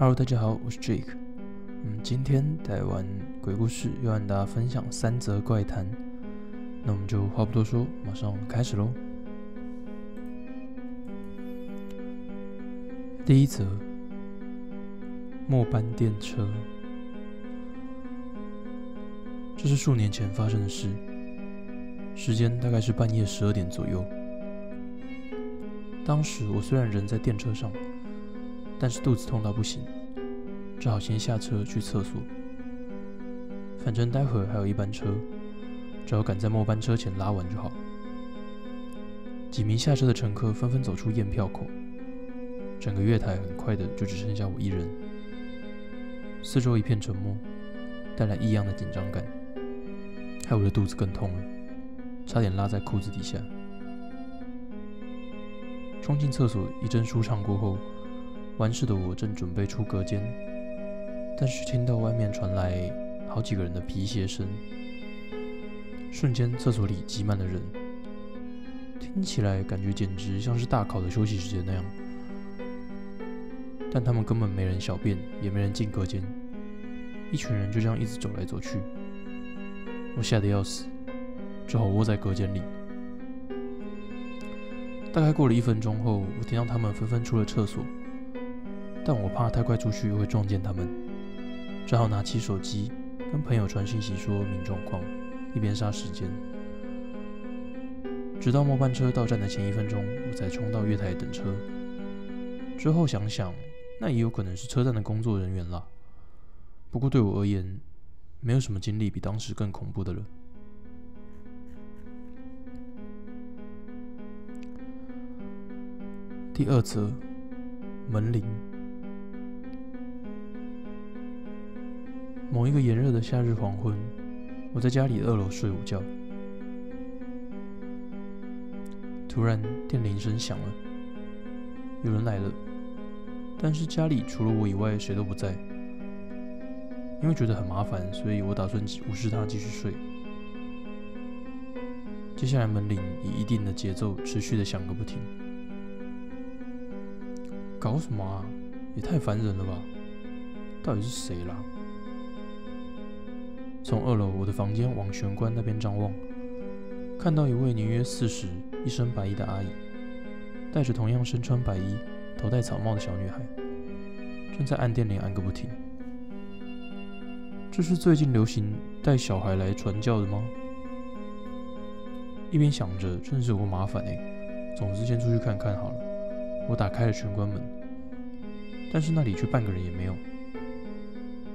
Hello，大家好，我是 Jake。嗯，今天带完鬼故事，又和大家分享三则怪谈。那我们就话不多说，马上开始喽。第一则，末班电车。这是数年前发生的事，时间大概是半夜十二点左右。当时我虽然人在电车上，但是肚子痛到不行，只好先下车去厕所。反正待会儿还有一班车，只要赶在末班车前拉完就好。几名下车的乘客纷纷走出验票口，整个月台很快的就只剩下我一人。四周一片沉默，带来异样的紧张感，害我的肚子更痛了，差点拉在裤子底下。冲进厕所，一阵舒畅过后，完事的我正准备出隔间，但是听到外面传来好几个人的皮鞋声，瞬间厕所里挤满了人，听起来感觉简直像是大考的休息时间那样，但他们根本没人小便，也没人进隔间，一群人就这样一直走来走去，我吓得要死，只好窝在隔间里。大概过了一分钟后，我听到他们纷纷出了厕所，但我怕太快出去又会撞见他们，只好拿起手机跟朋友传信息说明状况，一边杀时间。直到末班车到站的前一分钟，我才冲到月台等车。之后想想，那也有可能是车站的工作人员啦。不过对我而言，没有什么经历比当时更恐怖的了。第二则，门铃。某一个炎热的夏日黄昏，我在家里二楼睡午觉，突然电铃声响了，有人来了，但是家里除了我以外谁都不在。因为觉得很麻烦，所以我打算无视他继续睡。接下来门铃以一定的节奏持续的响个不停。搞什么啊！也太烦人了吧！到底是谁啦？从二楼我的房间往玄关那边张望，看到一位年约四十、一身白衣的阿姨，带着同样身穿白衣、头戴草帽的小女孩，正在按电铃按个不停。这是最近流行带小孩来传教的吗？一边想着，真是有个麻烦哎。总之，先出去看看好了。我打开了玄关门，但是那里却半个人也没有。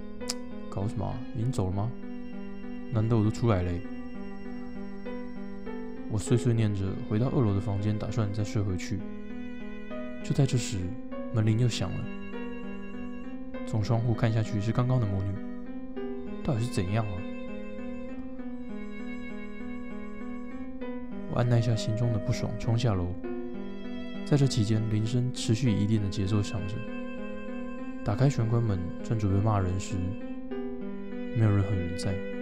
搞什么？已经走了吗？难道我都出来了？我碎碎念着回到二楼的房间，打算再睡回去。就在这时，门铃又响了。从窗户看下去，是刚刚的母女，到底是怎样啊？我按耐下心中的不爽，冲下楼。在这期间，铃声持续一定的节奏响着。打开玄关门，正准备骂人时，没有任何人在。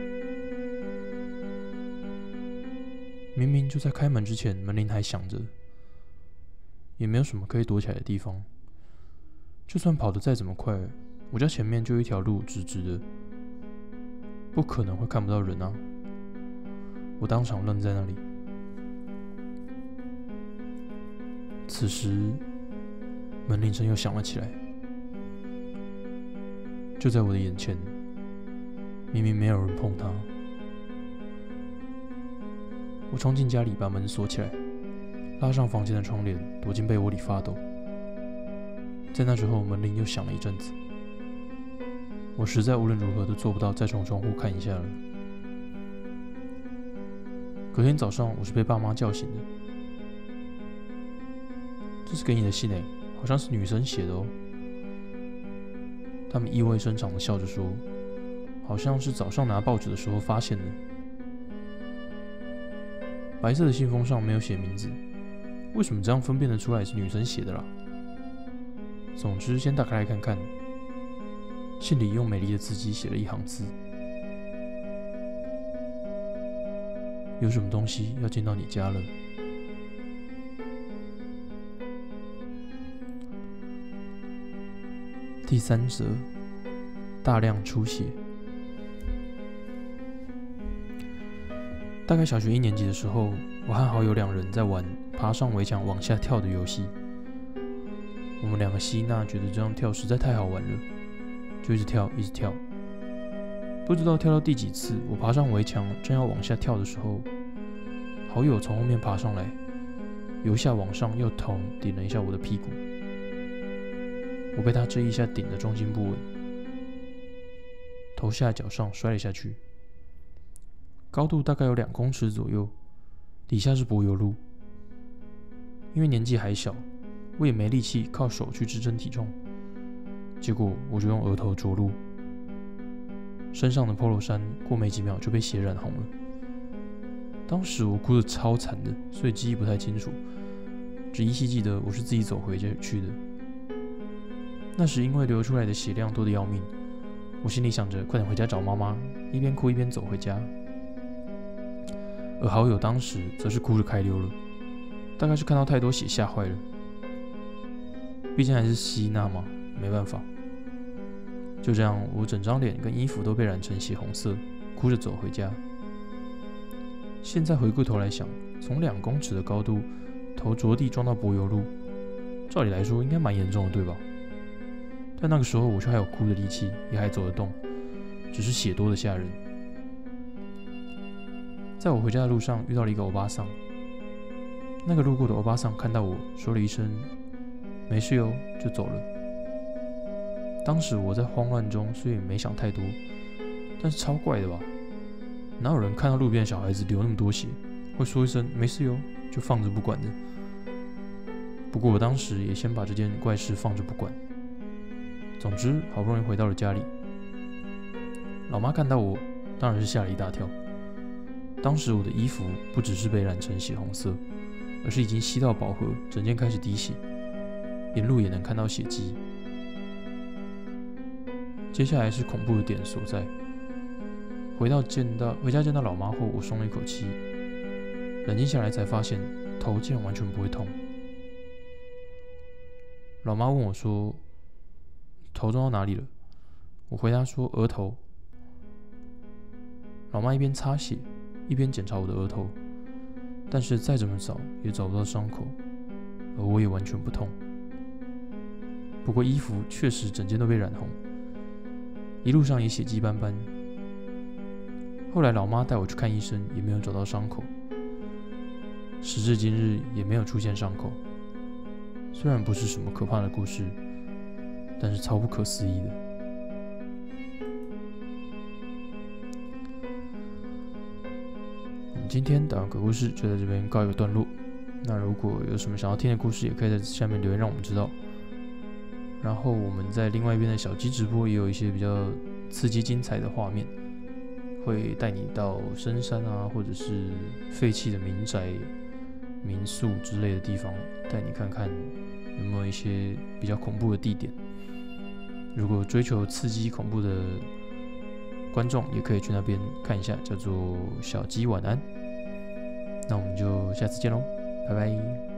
明明就在开门之前，门铃还响着，也没有什么可以躲起来的地方。就算跑得再怎么快，我家前面就一条路直直的，不可能会看不到人啊！我当场愣在那里。此时，门铃声又响了起来，就在我的眼前。明明没有人碰它，我冲进家里，把门锁起来，拉上房间的窗帘，躲进被窝里发抖。在那之后，门铃又响了一阵子，我实在无论如何都做不到再从窗户看一下了。隔天早上，我是被爸妈叫醒的。这是给你的信诶，好像是女生写的哦。他们意味深长的笑着说：“好像是早上拿报纸的时候发现的。”白色的信封上没有写名字，为什么这样分辨得出来是女生写的啦？总之，先打开来看看。信里用美丽的字迹写了一行字：“有什么东西要进到你家了？”第三则，大量出血。大概小学一年级的时候，我和好友两人在玩爬上围墙往下跳的游戏。我们两个希娜觉得这样跳实在太好玩了，就一直跳，一直跳。不知道跳到第几次，我爬上围墙正要往下跳的时候，好友从后面爬上来，由下往上用头顶了一下我的屁股。我被他这一下顶得重心不稳，头下脚上摔了下去。高度大概有两公尺左右，底下是柏油路。因为年纪还小。我也没力气靠手去支撑体重，结果我就用额头着陆，身上的 polo 衫过没几秒就被血染红了。当时我哭得超惨的，所以记忆不太清楚，只依稀记得我是自己走回家去的。那时因为流出来的血量多得要命，我心里想着快点回家找妈妈，一边哭一边走回家。而好友当时则是哭着开溜了，大概是看到太多血吓坏了。毕竟还是希娜嘛，没办法。就这样，我整张脸跟衣服都被染成血红色，哭着走回家。现在回过头来想，从两公尺的高度，头着地撞到柏油路，照理来说应该蛮严重的，对吧？但那个时候我却还有哭的力气，也还走得动，只是血多的吓人。在我回家的路上遇到了一个欧巴桑，那个路过的欧巴桑看到我说了一声。没事哟，就走了。当时我在慌乱中，所以没想太多。但是超怪的吧？哪有人看到路边小孩子流那么多血，会说一声没事哟就放着不管的？不过我当时也先把这件怪事放着不管。总之，好不容易回到了家里，老妈看到我，当然是吓了一大跳。当时我的衣服不只是被染成血红色，而是已经吸到饱和，整件开始滴血。沿路也能看到血迹。接下来是恐怖的点所在。回到见到回家见到老妈后，我松了一口气，冷静下来才发现头竟然完全不会痛。老妈问我说：“头撞到哪里了？”我回答说：“额头。”老妈一边擦血，一边检查我的额头，但是再怎么找也找不到伤口，而我也完全不痛。不过衣服确实整件都被染红，一路上也血迹斑斑。后来老妈带我去看医生，也没有找到伤口，时至今日也没有出现伤口。虽然不是什么可怕的故事，但是超不可思议的。今天的鬼故事就在这边告一个段落。那如果有什么想要听的故事，也可以在下面留言，让我们知道。然后我们在另外一边的小鸡直播也有一些比较刺激精彩的画面，会带你到深山啊，或者是废弃的民宅、民宿之类的地方，带你看看有没有一些比较恐怖的地点。如果追求刺激恐怖的观众，也可以去那边看一下，叫做小鸡晚安。那我们就下次见喽，拜拜。